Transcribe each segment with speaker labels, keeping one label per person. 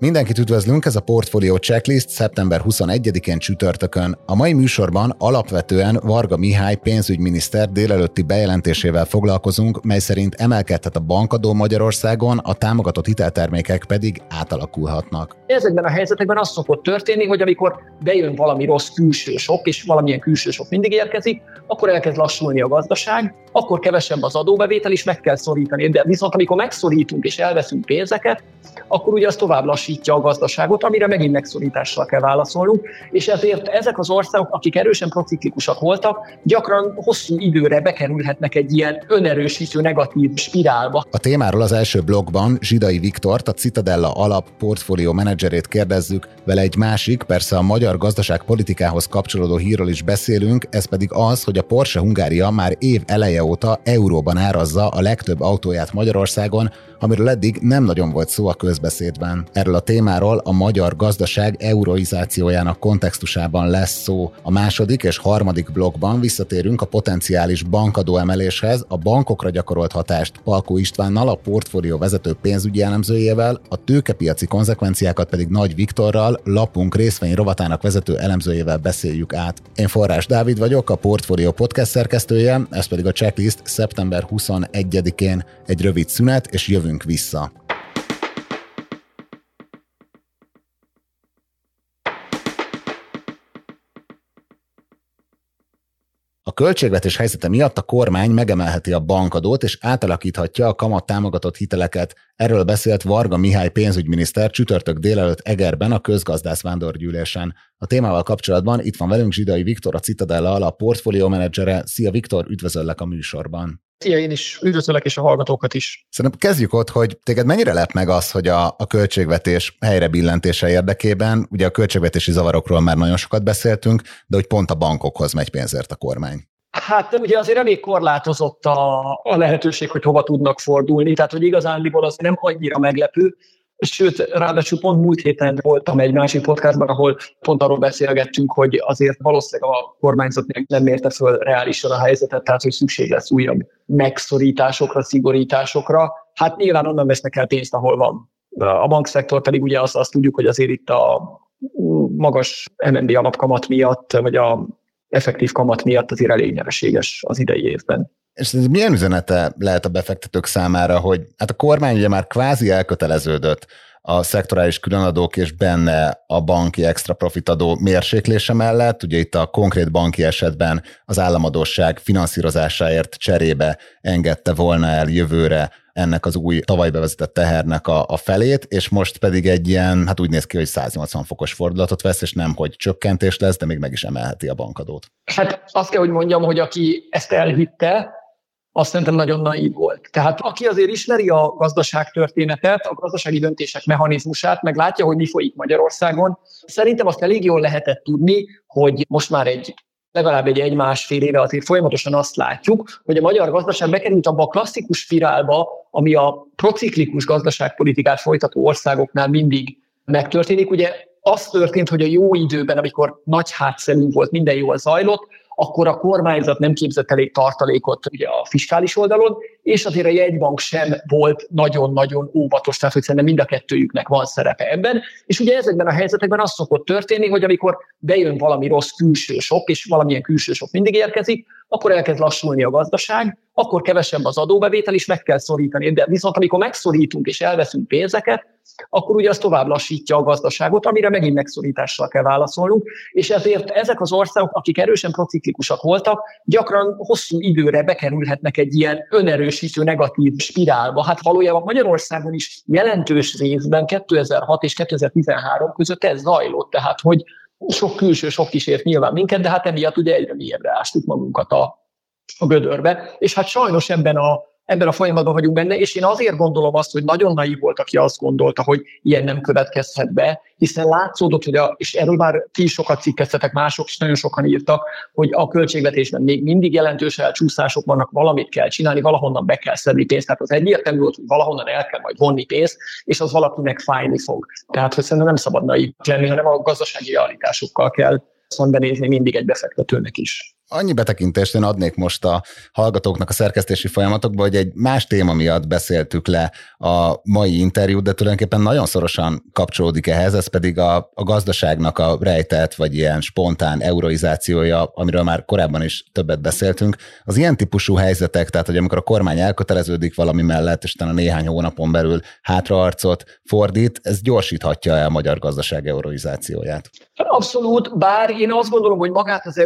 Speaker 1: Mindenkit üdvözlünk, ez a Portfolio Checklist szeptember 21-én csütörtökön. A mai műsorban alapvetően Varga Mihály pénzügyminiszter délelőtti bejelentésével foglalkozunk, mely szerint emelkedhet a bankadó Magyarországon, a támogatott hiteltermékek pedig átalakulhatnak.
Speaker 2: Ezekben a helyzetekben az szokott történni, hogy amikor bejön valami rossz külső sok, és valamilyen külső sok mindig érkezik, akkor elkezd lassulni a gazdaság, akkor kevesebb az adóbevétel, és meg kell szorítani. De viszont amikor megszorítunk és elveszünk pénzeket, akkor ugye az tovább lassítja a gazdaságot, amire megint megszorítással kell válaszolnunk, és ezért ezek az országok, akik erősen prociklikusak voltak, gyakran hosszú időre bekerülhetnek egy ilyen önerősítő negatív spirálba.
Speaker 1: A témáról az első blogban Zsidai Viktort, a Citadella alap portfólió menedzserét kérdezzük, vele egy másik, persze a magyar gazdaságpolitikához kapcsolódó hírről is beszélünk, ez pedig az, hogy a Porsche Hungária már év eleje óta euróban árazza a legtöbb autóját Magyarországon, amiről eddig nem nagyon volt szó a közbeszédben. Erről a témáról a magyar gazdaság euroizációjának kontextusában lesz szó. A második és harmadik blokkban visszatérünk a potenciális bankadó emeléshez, a bankokra gyakorolt hatást Palkó Istvánnal, a portfólió vezető pénzügyi elemzőjével, a tőkepiaci konzekvenciákat pedig Nagy Viktorral, lapunk részvény rovatának vezető elemzőjével beszéljük át. Én Forrás Dávid vagyok, a Portfólió podcast szerkesztője, ez pedig a checklist szeptember 21-én egy rövid szünet, és jövünk vissza. A költségvetés helyzete miatt a kormány megemelheti a bankadót és átalakíthatja a kamat támogatott hiteleket. Erről beszélt Varga Mihály pénzügyminiszter csütörtök délelőtt Egerben a közgazdász vándorgyűlésen. A témával kapcsolatban itt van velünk Zsidai Viktor, a Citadella a portfólió menedzsere. Szia Viktor, üdvözöllek a műsorban.
Speaker 2: Szia, én is üdvözöllek, és a hallgatókat is.
Speaker 1: Szerintem kezdjük ott, hogy téged mennyire lep meg az, hogy a, a költségvetés helyre billentése érdekében, ugye a költségvetési zavarokról már nagyon sokat beszéltünk, de hogy pont a bankokhoz megy pénzért a kormány.
Speaker 2: Hát ugye azért elég korlátozott a, a lehetőség, hogy hova tudnak fordulni, tehát hogy igazándiból az nem annyira meglepő, Sőt, ráadásul pont múlt héten voltam egy másik podcastban, ahol pont arról beszélgettünk, hogy azért valószínűleg a kormányzat nem mérte föl reálisan a helyzetet, tehát hogy szükség lesz újabb megszorításokra, szigorításokra. Hát nyilván onnan vesznek el pénzt, ahol van. A bankszektor pedig ugye azt, azt tudjuk, hogy azért itt a magas MNB alapkamat miatt, vagy a effektív kamat miatt azért elég nyereséges az idei évben.
Speaker 1: És ez milyen üzenete lehet a befektetők számára, hogy hát a kormány ugye már kvázi elköteleződött a szektorális különadók és benne a banki extra profitadó mérséklése mellett. Ugye itt a konkrét banki esetben az államadóság finanszírozásáért cserébe engedte volna el jövőre ennek az új tavaly bevezetett tehernek a, a felét, és most pedig egy ilyen, hát úgy néz ki, hogy 180 fokos fordulatot vesz, és nem, hogy csökkentés lesz, de még meg is emelheti a bankadót.
Speaker 2: Hát azt kell, hogy mondjam, hogy aki ezt elhitte, azt szerintem nagyon naív volt. Tehát aki azért ismeri a gazdaság történetet, a gazdasági döntések mechanizmusát, meg látja, hogy mi folyik Magyarországon, szerintem azt elég jól lehetett tudni, hogy most már egy legalább egy egy-másfél éve azért folyamatosan azt látjuk, hogy a magyar gazdaság bekerült abba a klasszikus spirálba, ami a prociklikus gazdaságpolitikát folytató országoknál mindig megtörténik. Ugye az történt, hogy a jó időben, amikor nagy hátszelünk volt, minden jól zajlott, akkor a kormányzat nem képzett elég tartalékot ugye a fiskális oldalon, és azért a jegybank sem volt nagyon-nagyon óvatos, tehát hogy szerintem mind a kettőjüknek van szerepe ebben. És ugye ezekben a helyzetekben az szokott történni, hogy amikor bejön valami rossz külső sok, és valamilyen külső sok mindig érkezik, akkor elkezd lassulni a gazdaság, akkor kevesebb az adóbevétel, is meg kell szorítani. De viszont amikor megszorítunk és elveszünk pénzeket, akkor ugye az tovább lassítja a gazdaságot, amire megint megszorítással kell válaszolnunk, és ezért ezek az országok, akik erősen prociklikusak voltak, gyakran hosszú időre bekerülhetnek egy ilyen önerősítő negatív spirálba. Hát valójában Magyarországon is jelentős részben 2006 és 2013 között ez zajlott, tehát hogy sok külső sok kísért nyilván minket, de hát emiatt ugye egyre mélyebbre ástuk magunkat a, a gödörbe. És hát sajnos ebben a ebben a folyamatban vagyunk benne, és én azért gondolom azt, hogy nagyon naív volt, aki azt gondolta, hogy ilyen nem következhet be, hiszen látszódott, hogy a, és erről már ti sokat cikkeztetek, mások is nagyon sokan írtak, hogy a költségvetésben még mindig jelentős elcsúszások vannak, valamit kell csinálni, valahonnan be kell szedni pénzt. Tehát az egyértelmű volt, hogy valahonnan el kell majd vonni pénzt, és az valakinek fájni fog. Tehát, hogy szerintem nem szabad naív lenni, hanem a gazdasági realitásokkal kell szembenézni mindig egy befektetőnek is.
Speaker 1: Annyi betekintést én adnék most a hallgatóknak a szerkesztési folyamatokba, hogy egy más téma miatt beszéltük le a mai interjút, de tulajdonképpen nagyon szorosan kapcsolódik ehhez, ez pedig a, a gazdaságnak a rejtett vagy ilyen spontán euroizációja, amiről már korábban is többet beszéltünk. Az ilyen típusú helyzetek, tehát hogy amikor a kormány elköteleződik valami mellett, és utána néhány hónapon belül hátraarcot fordít, ez gyorsíthatja el a magyar gazdaság euroizációját.
Speaker 2: Abszolút, bár én azt gondolom, hogy magát az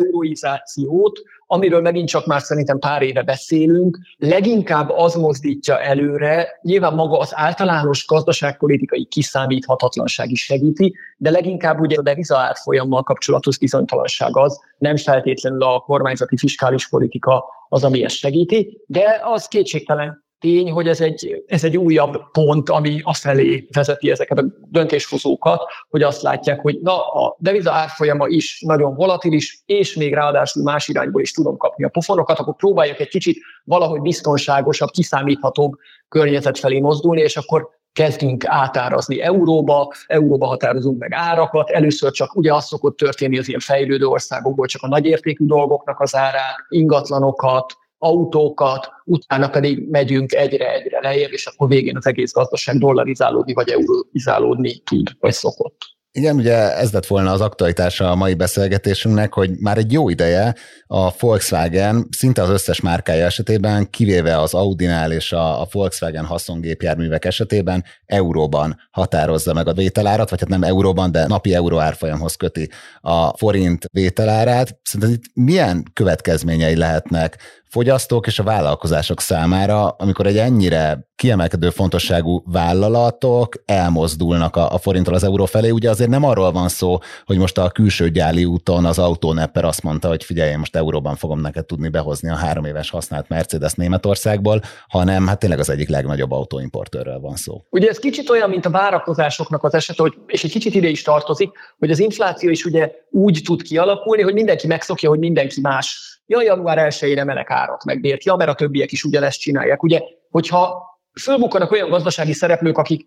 Speaker 2: euroizációt, amiről megint csak már szerintem pár éve beszélünk, leginkább az mozdítja előre, nyilván maga az általános gazdaságpolitikai kiszámíthatatlanság is segíti, de leginkább ugye a deviza árfolyammal kapcsolatos bizonytalanság az, nem feltétlenül a kormányzati fiskális politika az, ami ezt segíti, de az kétségtelen tény, hogy ez egy, ez egy újabb pont, ami afelé vezeti ezeket a döntéshozókat, hogy azt látják, hogy na, a deviza árfolyama is nagyon volatilis, és még ráadásul más irányból is tudom kapni a pofonokat, akkor próbálják egy kicsit valahogy biztonságosabb, kiszámíthatóbb környezet felé mozdulni, és akkor kezdünk átárazni euróba, euróba határozunk meg árakat, először csak ugye az szokott történni az ilyen fejlődő országokból, csak a nagyértékű dolgoknak az árát, ingatlanokat, autókat, utána pedig megyünk egyre-egyre lejjebb, és akkor végén az egész gazdaság dollarizálódni vagy euróizálódni tud, vagy szokott.
Speaker 1: Igen, ugye ez lett volna az aktualitása a mai beszélgetésünknek, hogy már egy jó ideje a Volkswagen szinte az összes márkája esetében, kivéve az Audinál és a, Volkswagen haszongépjárművek esetében euróban határozza meg a vételárat, vagy hát nem euróban, de napi euró árfolyamhoz köti a forint vételárát. Szerinted itt milyen következményei lehetnek fogyasztók és a vállalkozások számára, amikor egy ennyire kiemelkedő fontosságú vállalatok elmozdulnak a, a forintról az euró felé. Ugye azért nem arról van szó, hogy most a külső gyáli úton az autónepper azt mondta, hogy figyelj, én most euróban fogom neked tudni behozni a három éves használt Mercedes Németországból, hanem hát tényleg az egyik legnagyobb autóimportőrről van szó.
Speaker 2: Ugye ez kicsit olyan, mint a várakozásoknak az eset, hogy, és egy kicsit ide is tartozik, hogy az infláció is ugye úgy tud kialakulni, hogy mindenki megszokja, hogy mindenki más ja, január 1-ére emelek árat megbért, ja, mert a többiek is ugyanezt csinálják. Ugye, hogyha fölbukkanak olyan gazdasági szereplők, akik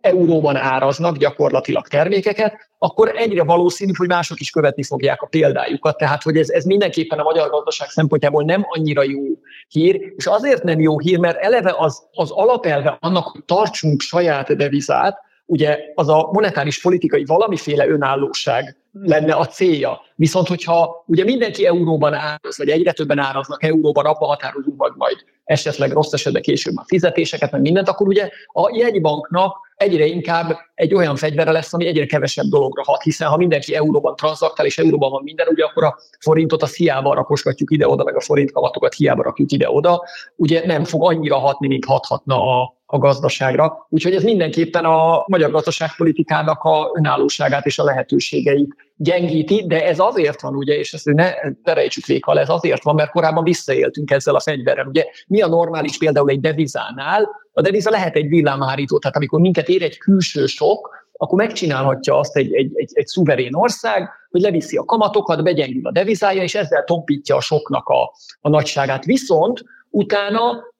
Speaker 2: euróban áraznak gyakorlatilag termékeket, akkor egyre valószínű, hogy mások is követni fogják a példájukat. Tehát, hogy ez, ez mindenképpen a magyar gazdaság szempontjából nem annyira jó hír, és azért nem jó hír, mert eleve az, az alapelve annak, hogy tartsunk saját devizát, ugye az a monetáris politikai valamiféle önállóság lenne a célja. Viszont, hogyha ugye mindenki euróban áraz, vagy egyre többen áraznak euróban, abban határozunk vagy majd esetleg rossz esetben később a fizetéseket, meg mindent, akkor ugye a jegybanknak egyre inkább egy olyan fegyvere lesz, ami egyre kevesebb dologra hat, hiszen ha mindenki euróban tranzaktál, és euróban van minden, ugye akkor a forintot a hiába rakosgatjuk ide-oda, meg a forint kamatokat hiába rakjuk ide-oda, ugye nem fog annyira hatni, mint hathatna a, a gazdaságra. Úgyhogy ez mindenképpen a magyar gazdaságpolitikának a önállóságát és a lehetőségeit gyengíti, de ez azért van, ugye, és ezt ne, ne rejtsük véka, ez azért van, mert korábban visszaéltünk ezzel a fegyverrel. Ugye mi a normális például egy devizánál? A deviza lehet egy villámhárító, tehát amikor minket ér egy külső sok, akkor megcsinálhatja azt egy, egy, egy, egy szuverén ország, hogy leviszi a kamatokat, begyengül a devizája, és ezzel tompítja a soknak a, a nagyságát. Viszont utána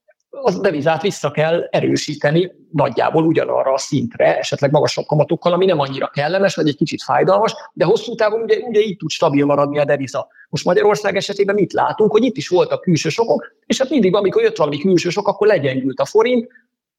Speaker 2: az devizát vissza kell erősíteni nagyjából ugyanarra a szintre, esetleg magasabb kamatokkal, ami nem annyira kellemes, vagy egy kicsit fájdalmas, de hosszú távon ugye, ugye így tud stabil maradni a deviza. Most Magyarország esetében mit látunk, hogy itt is voltak külső sokok, és hát mindig, amikor jött valami külső sok, akkor legyengült a forint,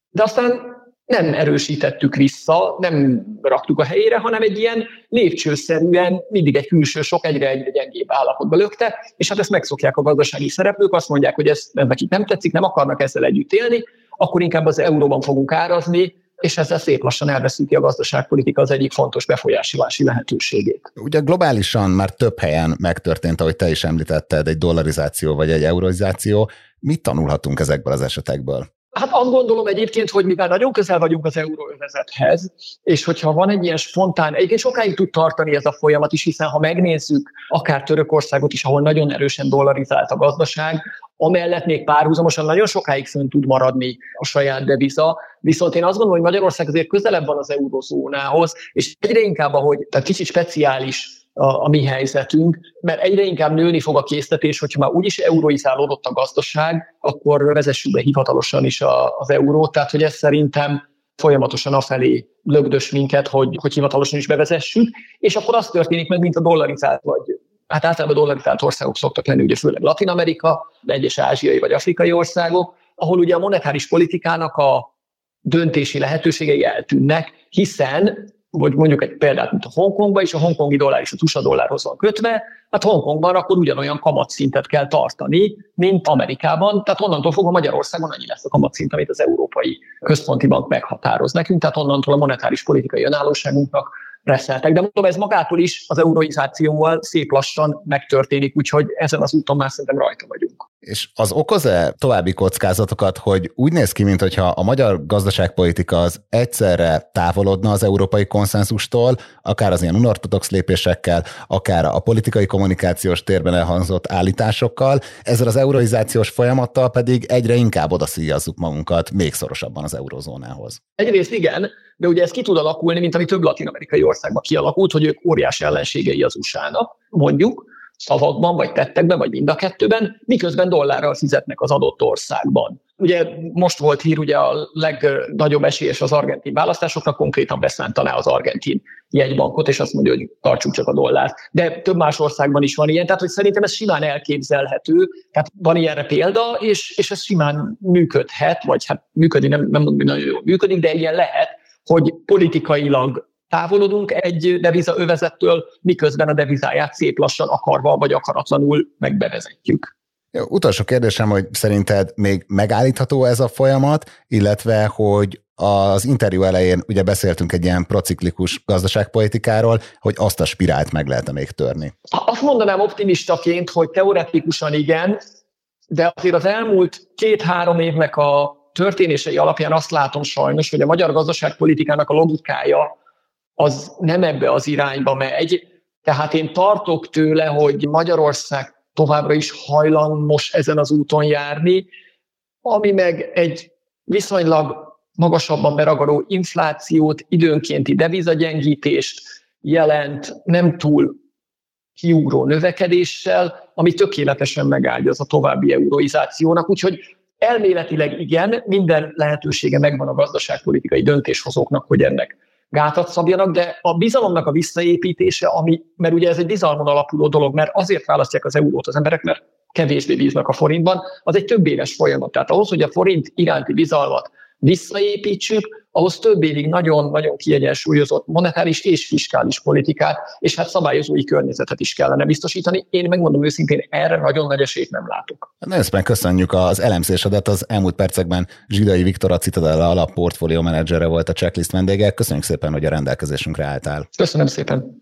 Speaker 2: de aztán nem erősítettük vissza, nem raktuk a helyére, hanem egy ilyen lépcsőszerűen mindig egy külső sok egyre egyre gyengébb állapotba lökte, és hát ezt megszokják a gazdasági szereplők, azt mondják, hogy ez nekik nem tetszik, nem akarnak ezzel együtt élni, akkor inkább az euróban fogunk árazni, és ezzel szép lassan elveszíti a gazdaságpolitika az egyik fontos befolyásolási lehetőségét.
Speaker 1: Ugye globálisan már több helyen megtörtént, ahogy te is említetted, egy dollarizáció vagy egy euroizáció. Mit tanulhatunk ezekből az esetekből?
Speaker 2: Hát azt gondolom egyébként, hogy mivel nagyon közel vagyunk az euróövezethez, és hogyha van egy ilyen spontán, egyébként sokáig tud tartani ez a folyamat is, hiszen ha megnézzük akár Törökországot is, ahol nagyon erősen dollarizált a gazdaság, amellett még párhuzamosan nagyon sokáig fönn tud maradni a saját deviza, viszont én azt gondolom, hogy Magyarország azért közelebb van az eurozónához, és egyre inkább, ahogy, tehát kicsit speciális a, a mi helyzetünk, mert egyre inkább nőni fog a késztetés, hogyha már úgyis euróizálódott a gazdaság, akkor vezessük be hivatalosan is a, az eurót, tehát hogy ez szerintem folyamatosan afelé lögdös minket, hogy, hogy hivatalosan is bevezessük, és akkor az történik meg, mint a dollarizált vagy. Hát általában dollarizált országok szoktak lenni, ugye főleg Latin Amerika, egyes ázsiai vagy afrikai országok, ahol ugye a monetáris politikának a döntési lehetőségei eltűnnek, hiszen vagy mondjuk egy példát, mint a Hongkongban, és a hongkongi dollár és a USA dollárhoz van kötve, hát Hongkongban akkor ugyanolyan kamatszintet kell tartani, mint Amerikában, tehát onnantól fogva Magyarországon annyi lesz a kamatszint, amit az Európai Központi Bank meghatároz nekünk, tehát onnantól a monetáris politikai önállóságunknak reszeltek. De mondom, ez magától is az euroizációval szép lassan megtörténik, úgyhogy ezen az úton már szerintem rajta vagyunk.
Speaker 1: És az okoz-e további kockázatokat, hogy úgy néz ki, mintha a magyar gazdaságpolitika az egyszerre távolodna az európai konszenzustól, akár az ilyen unortodox lépésekkel, akár a politikai kommunikációs térben elhangzott állításokkal, ezzel az euroizációs folyamattal pedig egyre inkább odaszíjazzuk magunkat még szorosabban az eurozónához.
Speaker 2: Egyrészt igen, de ugye ez ki tud alakulni, mint ami több latin-amerikai országban kialakult, hogy ők óriási ellenségei az USA-nak, mondjuk, szavakban, vagy tettekben, vagy mind a kettőben, miközben dollárral fizetnek az adott országban. Ugye most volt hír, ugye a legnagyobb esélyes az argentin választásoknak, konkrétan beszántaná az argentin jegybankot, és azt mondja, hogy tartsuk csak a dollárt. De több más országban is van ilyen, tehát hogy szerintem ez simán elképzelhető, tehát van ilyenre példa, és, és ez simán működhet, vagy hát működik, nem, nem mondom, hogy nagyon jól működik, de ilyen lehet, hogy politikailag távolodunk egy deviza övezettől, miközben a devizáját szép lassan akarva vagy akaratlanul megbevezetjük.
Speaker 1: Jó, utolsó kérdésem, hogy szerinted még megállítható ez a folyamat, illetve hogy az interjú elején ugye beszéltünk egy ilyen prociklikus gazdaságpolitikáról, hogy azt a spirált meg lehet még törni.
Speaker 2: Azt mondanám optimistaként, hogy teoretikusan igen, de azért az elmúlt két-három évnek a történései alapján azt látom sajnos, hogy a magyar gazdaságpolitikának a logikája az nem ebbe az irányba megy. Tehát én tartok tőle, hogy Magyarország továbbra is hajlamos ezen az úton járni, ami meg egy viszonylag magasabban beragadó inflációt, időnkénti devizagyengítést jelent, nem túl kiugró növekedéssel, ami tökéletesen megáldja a további euroizációnak. Úgyhogy elméletileg igen, minden lehetősége megvan a gazdaságpolitikai döntéshozóknak, hogy ennek gátat szabjanak, de a bizalomnak a visszaépítése, ami, mert ugye ez egy bizalmon alapuló dolog, mert azért választják az eurót az emberek, mert kevésbé bíznak a forintban, az egy több éves folyamat. Tehát ahhoz, hogy a forint iránti bizalmat visszaépítsük, ahhoz több évig nagyon-nagyon kiegyensúlyozott monetáris és fiskális politikát, és hát szabályozói környezetet is kellene biztosítani. Én megmondom őszintén, erre nagyon nagy esélyt nem látok.
Speaker 1: Nagyon szépen köszönjük az elemzésedet. Az elmúlt percekben Zsidai Viktor a Citadella alap portfólió menedzsere volt a checklist vendége. Köszönjük szépen, hogy a rendelkezésünkre álltál.
Speaker 2: Köszönöm szépen.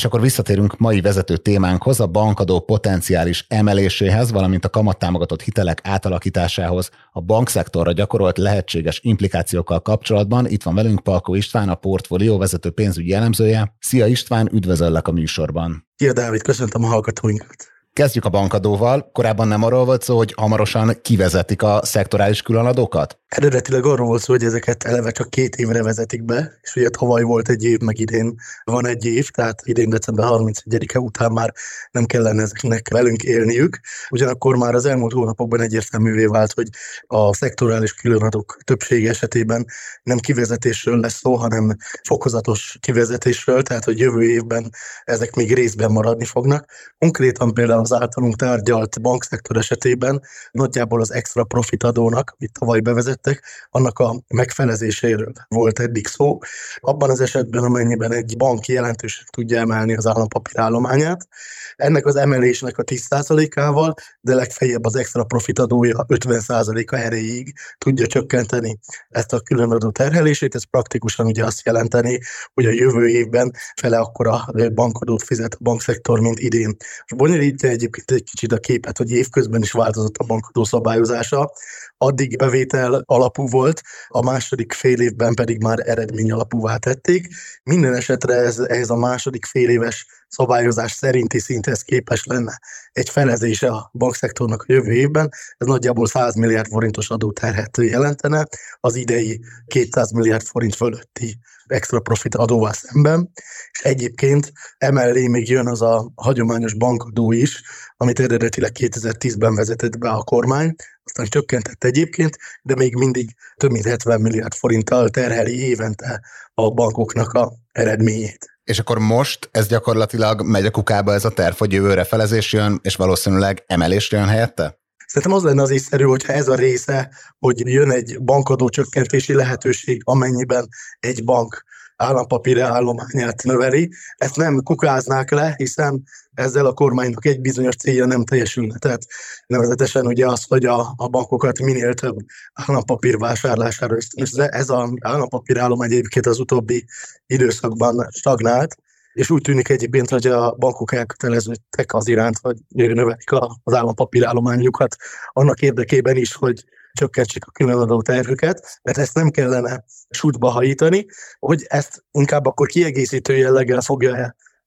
Speaker 1: És akkor visszatérünk mai vezető témánkhoz, a bankadó potenciális emeléséhez, valamint a kamattámogatott hitelek átalakításához, a bankszektorra gyakorolt lehetséges implikációkkal kapcsolatban. Itt van velünk Palkó István, a portfólió vezető pénzügyi elemzője. Szia István, üdvözöllek a műsorban.
Speaker 3: Szia Dávid, köszöntöm a hallgatóinkat.
Speaker 1: Kezdjük a bankadóval. Korábban nem arról volt szó, hogy hamarosan kivezetik a szektorális különadókat?
Speaker 3: Eredetileg arról volt szó, hogy ezeket eleve csak két évre vezetik be, és ugye tavaly volt egy év, meg idén van egy év, tehát idén december 31-e után már nem kellene ezeknek velünk élniük. Ugyanakkor már az elmúlt hónapokban egyértelművé vált, hogy a szektorális különadók többsége esetében nem kivezetésről lesz szó, hanem fokozatos kivezetésről, tehát hogy jövő évben ezek még részben maradni fognak. Konkrétan például az általunk tárgyalt bankszektor esetében nagyjából az extra profit adónak, amit tavaly bevezett, tettek, annak a megfelezéséről volt eddig szó. Abban az esetben, amennyiben egy bank jelentősen tudja emelni az állampapírállományát, ennek az emelésnek a 10%-ával, de legfeljebb az extra profit adója 50%-a erejéig tudja csökkenteni ezt a különadó terhelését. Ez praktikusan ugye azt jelenteni, hogy a jövő évben fele akkora bankadót fizet a bankszektor, mint idén. És bonyolítja egyébként egy kicsit a képet, hogy évközben is változott a bankadó szabályozása. Addig bevétel alapú volt, a második fél évben pedig már eredmény alapúvá tették. Minden esetre ez, ez a második fél éves szabályozás szerinti szinthez képes lenne egy felezése a bankszektornak a jövő évben, ez nagyjából 100 milliárd forintos adóterhet jelentene, az idei 200 milliárd forint fölötti extra profit adóval szemben, és egyébként emellé még jön az a hagyományos bankadó is, amit eredetileg 2010-ben vezetett be a kormány, aztán csökkentett egyébként, de még mindig több mint 70 milliárd forinttal terheli évente a bankoknak a eredményét.
Speaker 1: És akkor most ez gyakorlatilag megy a kukába ez a terv, hogy jövőre felezés jön, és valószínűleg emelés jön helyette?
Speaker 3: Szerintem az lenne az észszerű, hogyha ez a része, hogy jön egy bankadó csökkentési lehetőség, amennyiben egy bank állampapír állományát növeli. Ezt nem kukáznák le, hiszen ezzel a kormánynak egy bizonyos célja nem teljesülne. Tehát nevezetesen ugye az, hogy a, a bankokat minél több állampapír vásárlására ösztönözze. Ez az állampapír állomány egyébként az utóbbi időszakban stagnált, és úgy tűnik egyébként, hogy a bankok elköteleződtek az iránt, hogy növelik az állampapírállományukat annak érdekében is, hogy csökkentsék a különadó tervüket, mert ezt nem kellene sútba hajítani, hogy ezt inkább akkor kiegészítő jelleggel fogja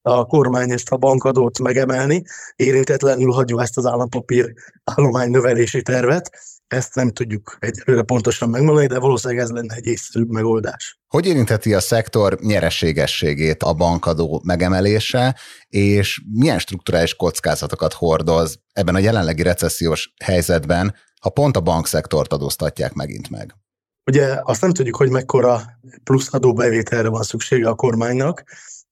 Speaker 3: a kormány ezt a bankadót megemelni, érintetlenül hagyva ezt az állampapír állomány növelési tervet. Ezt nem tudjuk egyelőre pontosan megmondani, de valószínűleg ez lenne egy észszerűbb megoldás.
Speaker 1: Hogy érintheti a szektor nyerességességét a bankadó megemelése, és milyen strukturális kockázatokat hordoz ebben a jelenlegi recessziós helyzetben, ha pont a bankszektort adóztatják megint meg?
Speaker 3: Ugye azt nem tudjuk, hogy mekkora plusz adóbevételre van szüksége a kormánynak,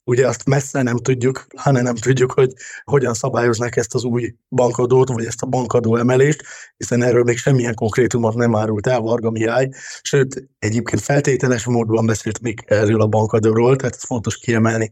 Speaker 3: ugye azt messze nem tudjuk, hanem nem tudjuk, hogy hogyan szabályoznák ezt az új bankadót, vagy ezt a bankadó emelést, hiszen erről még semmilyen konkrétumot nem árult el Varga Mihály, sőt, egyébként feltételes módban beszélt még erről a bankadóról, tehát ez fontos kiemelni,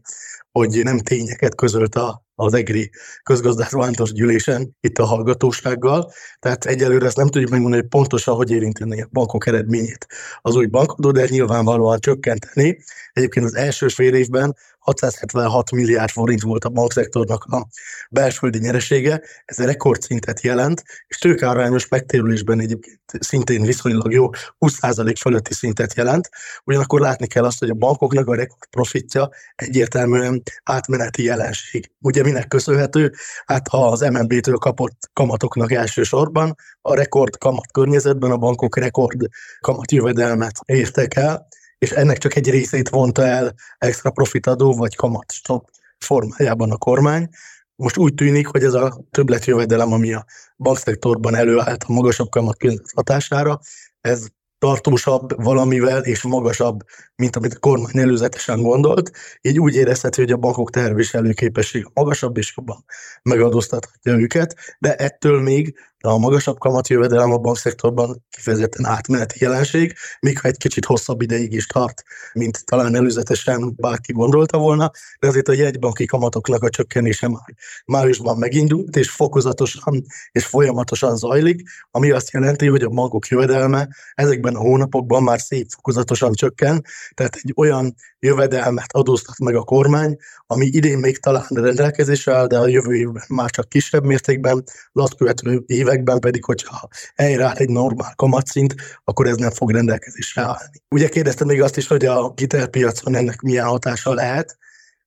Speaker 3: hogy nem tényeket közölt a, az EGRI közgazdászvántos gyűlésen itt a hallgatósággal, tehát egyelőre ezt nem tudjuk megmondani, hogy pontosan hogy érinteni a bankok eredményét az új bankadó, de nyilvánvalóan csökkenteni. Egyébként az első fél évben 676 milliárd forint volt a bankszektornak a belföldi nyeresége, ez egy rekordszintet jelent, és tőkearányos megtérülésben egyébként szintén viszonylag jó 20% fölötti szintet jelent. Ugyanakkor látni kell azt, hogy a bankoknak a rekordprofitja egyértelműen átmeneti jelenség. Ugye minek köszönhető? Hát ha az MNB-től kapott kamatoknak elsősorban, a rekord kamat környezetben a bankok rekord kamat jövedelmet értek el, és ennek csak egy részét vonta el extra profitadó vagy kamat stop formájában a kormány. Most úgy tűnik, hogy ez a többletjövedelem, ami a bankszektorban előállt a magasabb kamat hatására, ez tartósabb valamivel és magasabb, mint amit a kormány előzetesen gondolt. Így úgy érezhető, hogy a bankok terviselő képesség magasabb és jobban megadóztathatja őket, de ettől még a magasabb kamatjövedelem a bankszektorban kifejezetten átmeneti jelenség, míg ha egy kicsit hosszabb ideig is tart, mint talán előzetesen bárki gondolta volna, de azért a jegybanki kamatoknak a csökkenése már májusban megindult, és fokozatosan és folyamatosan zajlik, ami azt jelenti, hogy a bankok jövedelme ezekben a hónapokban már szép fokozatosan csökken, tehát egy olyan jövedelmet adóztat meg a kormány, ami idén még talán rendelkezésre áll, de a jövő évben már csak kisebb mértékben, az azt követő években pedig, hogyha helyreáll egy normál kamatszint, akkor ez nem fog rendelkezésre állni. Ugye kérdeztem még azt is, hogy a hitelpiacon ennek milyen hatása lehet.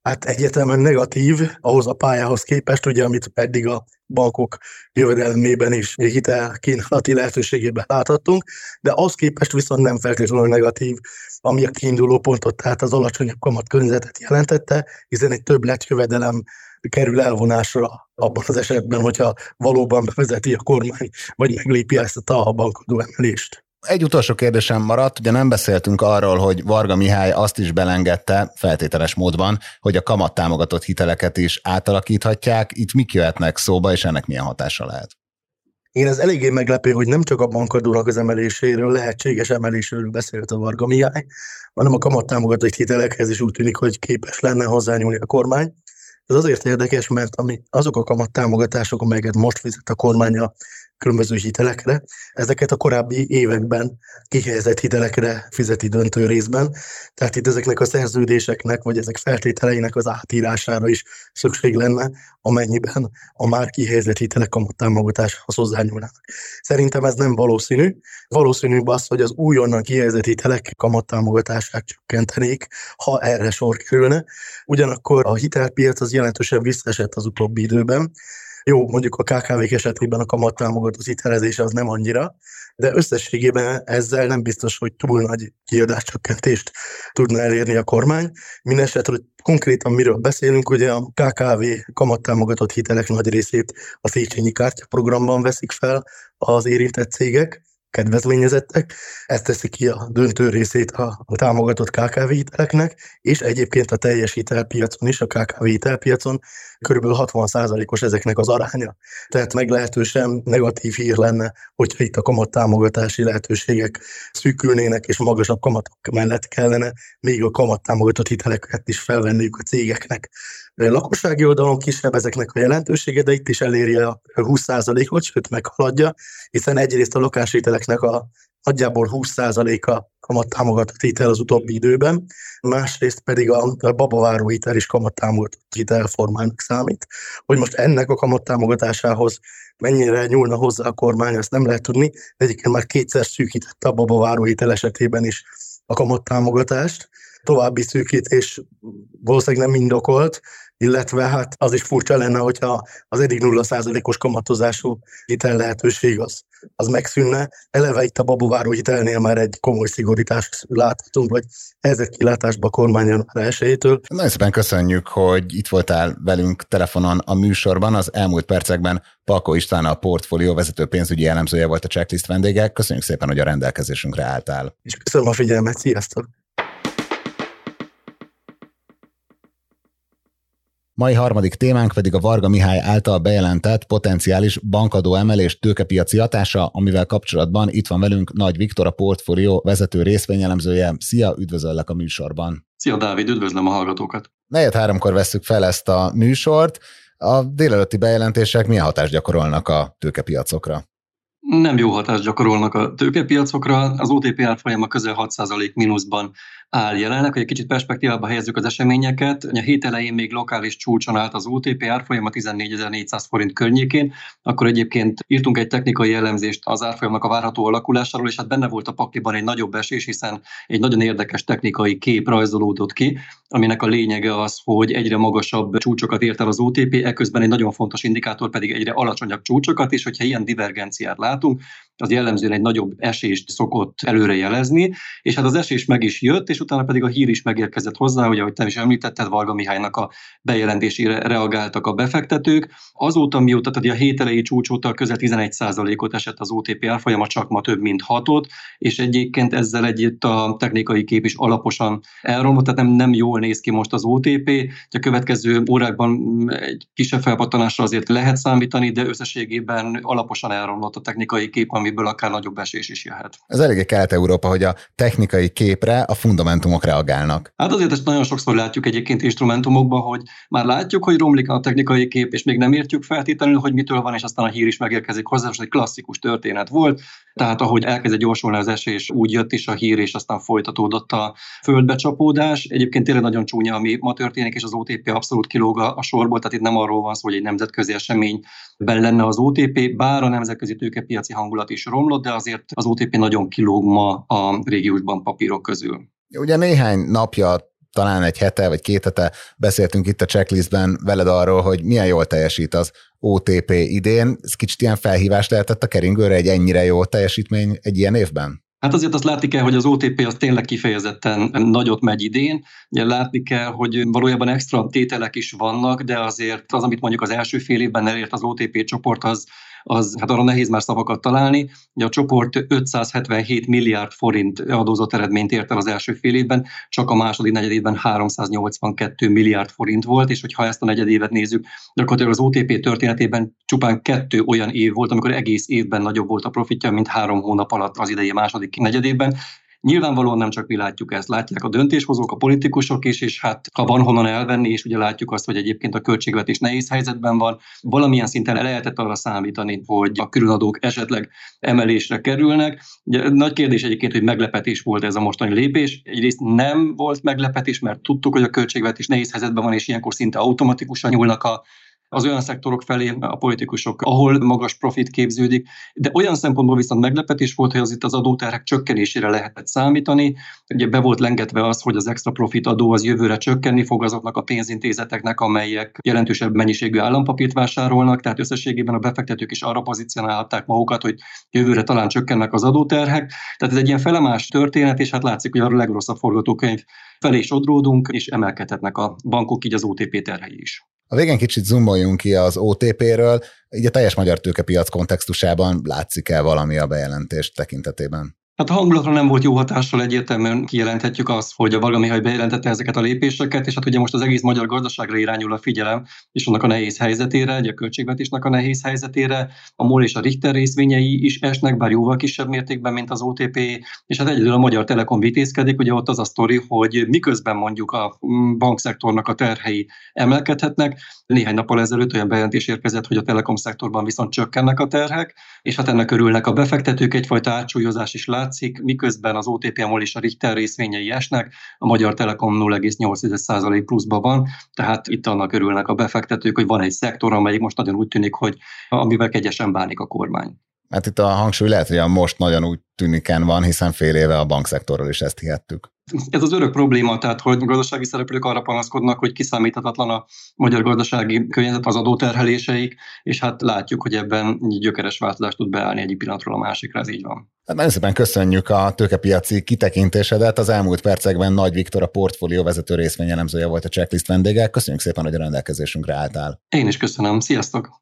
Speaker 3: Hát egyetemen negatív ahhoz a pályához képest, ugye, amit eddig a bankok jövedelmében és hitel kínálati lehetőségében láthattunk, de az képest viszont nem feltétlenül negatív, ami a kiinduló pontot, tehát az alacsonyabb kamat környezetet jelentette, hiszen egy többlet jövedelem kerül elvonásra abban az esetben, hogyha valóban bevezeti a kormány, vagy meglépi ezt a bankadó emelést.
Speaker 1: Egy utolsó kérdésem maradt, ugye nem beszéltünk arról, hogy Varga Mihály azt is belengedte feltételes módban, hogy a kamat támogatott hiteleket is átalakíthatják. Itt mik jöhetnek szóba, és ennek milyen hatása lehet?
Speaker 3: Én ez eléggé meglepő, hogy nem csak a bankadónak az emeléséről, lehetséges emelésről beszélt a Varga Mihály, hanem a kamattámogatott hitelekhez is úgy tűnik, hogy képes lenne hozzányúlni a kormány. Ez azért érdekes, mert ami, azok a kamattámogatások, amelyeket most fizet a kormány a különböző hitelekre. Ezeket a korábbi években kihelyezett hitelekre fizeti döntő részben. Tehát itt ezeknek a szerződéseknek, vagy ezek feltételeinek az átírására is szükség lenne, amennyiben a már kihelyezett hitelek kamattámogatáshoz hozzányúlnak. Szerintem ez nem valószínű. Valószínűbb az, hogy az újonnan kihelyezett hitelek kamattámogatását csökkentenék, ha erre sor kerülne. Ugyanakkor a hitelpiac az az jelentősen visszaesett az utóbbi időben. Jó, mondjuk a KKV-k esetében a kamattámogató hitelezés az nem annyira, de összességében ezzel nem biztos, hogy túl nagy kiadáscsökkentést tudna elérni a kormány. Mindenesetre, hogy konkrétan miről beszélünk, ugye a KKV kamattámogatott hitelek nagy részét a Széchenyi kártyaprogramban veszik fel az érintett cégek, kedvezményezettek, ez teszi ki a döntő részét a, támogatott KKV hiteleknek, és egyébként a teljes hitelpiacon is, a KKV hitelpiacon kb. 60%-os ezeknek az aránya. Tehát meglehetősen negatív hír lenne, hogyha itt a kamat támogatási lehetőségek szűkülnének, és magasabb kamatok mellett kellene még a kamat támogatott hiteleket is felvenniük a cégeknek. Lakossági oldalon kisebb ezeknek a jelentősége, de itt is eléri a 20%-ot, sőt meghaladja, hiszen egyrészt a lakáshiteleknek a nagyjából 20%-a kamattámogatott hitel az utóbbi időben, másrészt pedig a, a babaváró hitel is kamattámogatott hitel formának számít. Hogy most ennek a kamattámogatásához mennyire nyúlna hozzá a kormány, azt nem lehet tudni, egyébként már kétszer szűkítette a babaváró hitel esetében is a kamattámogatást, további szűkítés valószínűleg nem indokolt, illetve hát az is furcsa lenne, hogyha az eddig 0%-os kamatozású hitel lehetőség az, az megszűnne. Eleve itt a babováró hitelnél már egy komoly szigorítást láthatunk, vagy ezek kilátásba a kormány január elsőjétől.
Speaker 1: Nagyon szépen köszönjük, hogy itt voltál velünk telefonon a műsorban. Az elmúlt percekben Palko István a portfólió vezető pénzügyi elemzője volt a checklist vendége. Köszönjük szépen, hogy a rendelkezésünkre álltál.
Speaker 3: És köszönöm a figyelmet, sziasztok!
Speaker 1: Mai harmadik témánk pedig a Varga Mihály által bejelentett potenciális bankadó emelés tőkepiaci hatása, amivel kapcsolatban itt van velünk Nagy Viktor, a portfólió vezető részvényelemzője. Szia, üdvözöllek a műsorban.
Speaker 4: Szia Dávid, üdvözlöm a hallgatókat.
Speaker 1: Negyed háromkor veszük fel ezt a műsort. A délelőtti bejelentések milyen hatást gyakorolnak a tőkepiacokra?
Speaker 4: Nem jó hatást gyakorolnak a tőkepiacokra. Az OTP árfolyama közel 6% mínuszban áll jelenleg, hogy egy kicsit perspektívába helyezzük az eseményeket. A hét elején még lokális csúcson állt az OTP árfolyama 14.400 forint környékén, akkor egyébként írtunk egy technikai jellemzést az árfolyamnak a várható alakulásáról, és hát benne volt a pakliban egy nagyobb esés, hiszen egy nagyon érdekes technikai kép rajzolódott ki, aminek a lényege az, hogy egyre magasabb csúcsokat ért el az OTP, eközben egy nagyon fontos indikátor pedig egyre alacsonyabb csúcsokat, és hogyha ilyen divergenciát látunk, az jellemzően egy nagyobb esést szokott előre jelezni, és hát az esés meg is jött, és utána pedig a hír is megérkezett hozzá, hogy ahogy te is említetted, Varga Mihálynak a bejelentésére reagáltak a befektetők. Azóta, mióta, tehát a hét elejé csúcs közel 11%-ot esett az OTP árfolyama, csak ma több mint hatot, és egyébként ezzel együtt a technikai kép is alaposan elromlott, tehát nem, nem jól néz ki most az OTP. A következő órákban egy kisebb felpattanásra azért lehet számítani, de összességében alaposan elromlott a technikai kép, amiből akár nagyobb esés is jöhet.
Speaker 1: Ez eléggé Kelet-Európa, hogy a technikai képre a fundamentumok reagálnak.
Speaker 4: Hát azért ezt nagyon sokszor látjuk egyébként instrumentumokban, hogy már látjuk, hogy romlik a technikai kép, és még nem értjük feltétlenül, hogy mitől van, és aztán a hír is megérkezik hozzá, és egy klasszikus történet volt. Tehát ahogy elkezdett gyorsulni az esés, úgy jött is a hír, és aztán folytatódott a földbecsapódás. Egyébként tényleg nagyon csúnya, ami ma történik, és az OTP abszolút kilóg a sorból, tehát itt nem arról van szó, hogy egy nemzetközi eseményben lenne az OTP, bár a nemzetközi tőkepiaci hangulat is romlott, de azért az OTP nagyon kilóg ma a régiósban papírok közül.
Speaker 1: Ugye néhány napja talán egy hete vagy két hete beszéltünk itt a checklistben veled arról, hogy milyen jól teljesít az OTP idén. Ez kicsit ilyen felhívás lehetett a keringőre egy ennyire jó teljesítmény egy ilyen évben?
Speaker 4: Hát azért azt látni kell, hogy az OTP az tényleg kifejezetten nagyot megy idén. Ugye látni kell, hogy valójában extra tételek is vannak, de azért az, amit mondjuk az első fél évben elért az OTP csoport, az az hát arra nehéz már szavakat találni. Ugye a csoport 577 milliárd forint adózott eredményt ért el az első fél évben, csak a második negyedében 382 milliárd forint volt, és hogyha ezt a negyedévet nézzük, gyakorlatilag az OTP történetében csupán kettő olyan év volt, amikor egész évben nagyobb volt a profitja, mint három hónap alatt az idei második negyedében. Nyilvánvalóan nem csak mi látjuk ezt, látják a döntéshozók, a politikusok is, és hát ha van honnan elvenni, és ugye látjuk azt, hogy egyébként a költségvetés nehéz helyzetben van, valamilyen szinten lehetett arra számítani, hogy a különadók esetleg emelésre kerülnek. Ugye, nagy kérdés egyébként, hogy meglepetés volt ez a mostani lépés. Egyrészt nem volt meglepetés, mert tudtuk, hogy a költségvetés nehéz helyzetben van, és ilyenkor szinte automatikusan nyúlnak a az olyan szektorok felé a politikusok, ahol magas profit képződik, de olyan szempontból viszont meglepetés volt, hogy az itt az adóterhek csökkenésére lehetett számítani. Ugye be volt lengetve az, hogy az extra profit adó az jövőre csökkenni fog azoknak a pénzintézeteknek, amelyek jelentősebb mennyiségű állampapírt vásárolnak, tehát összességében a befektetők is arra pozícionálhatták magukat, hogy jövőre talán csökkennek az adóterhek. Tehát ez egy ilyen felemás történet, és hát látszik, hogy a legrosszabb forgatókönyv felé sodródunk, és emelkedhetnek a bankok, így az OTP terhei is.
Speaker 1: A végén kicsit zoomoljunk ki az OTP-ről, így a teljes magyar tőkepiac kontextusában látszik el valami a bejelentés tekintetében?
Speaker 4: Hát a hangulatra nem volt jó hatással egyértelműen kijelenthetjük azt, hogy a Varga Mihály bejelentette ezeket a lépéseket, és hát ugye most az egész magyar gazdaságra irányul a figyelem, és annak a nehéz helyzetére, ugye a költségvetésnek a nehéz helyzetére, a MOL és a Richter részvényei is esnek, bár jóval kisebb mértékben, mint az OTP, és hát egyedül a Magyar Telekom vitézkedik, ugye ott az a sztori, hogy miközben mondjuk a bankszektornak a terhei emelkedhetnek, néhány nappal ezelőtt olyan bejelentés érkezett, hogy a telekom szektorban viszont csökkennek a terhek, és hát ennek örülnek a befektetők, egyfajta átsúlyozás is látszik, miközben az OTP-mol és a Richter részvényei esnek, a Magyar Telekom 0,8% pluszban van, tehát itt annak örülnek a befektetők, hogy van egy szektor, amelyik most nagyon úgy tűnik, hogy amivel kegyesen bánik a kormány.
Speaker 1: Hát itt a hangsúly lehet, hogy a most nagyon úgy tűniken van, hiszen fél éve a bankszektorról is ezt hihettük.
Speaker 4: Ez az örök probléma, tehát hogy a gazdasági szereplők arra panaszkodnak, hogy kiszámíthatatlan a magyar gazdasági környezet, az adóterheléseik, és hát látjuk, hogy ebben gyökeres változást tud beállni egyik pillanatról a másikra, ez így van.
Speaker 1: Hát nagyon szépen köszönjük a tőkepiaci kitekintésedet. Az elmúlt percekben Nagy Viktor, a portfólió vezető részvényelemzője volt a checklist vendége. Köszönjük szépen, hogy a rendelkezésünkre álltál.
Speaker 4: Én is köszönöm. Sziasztok!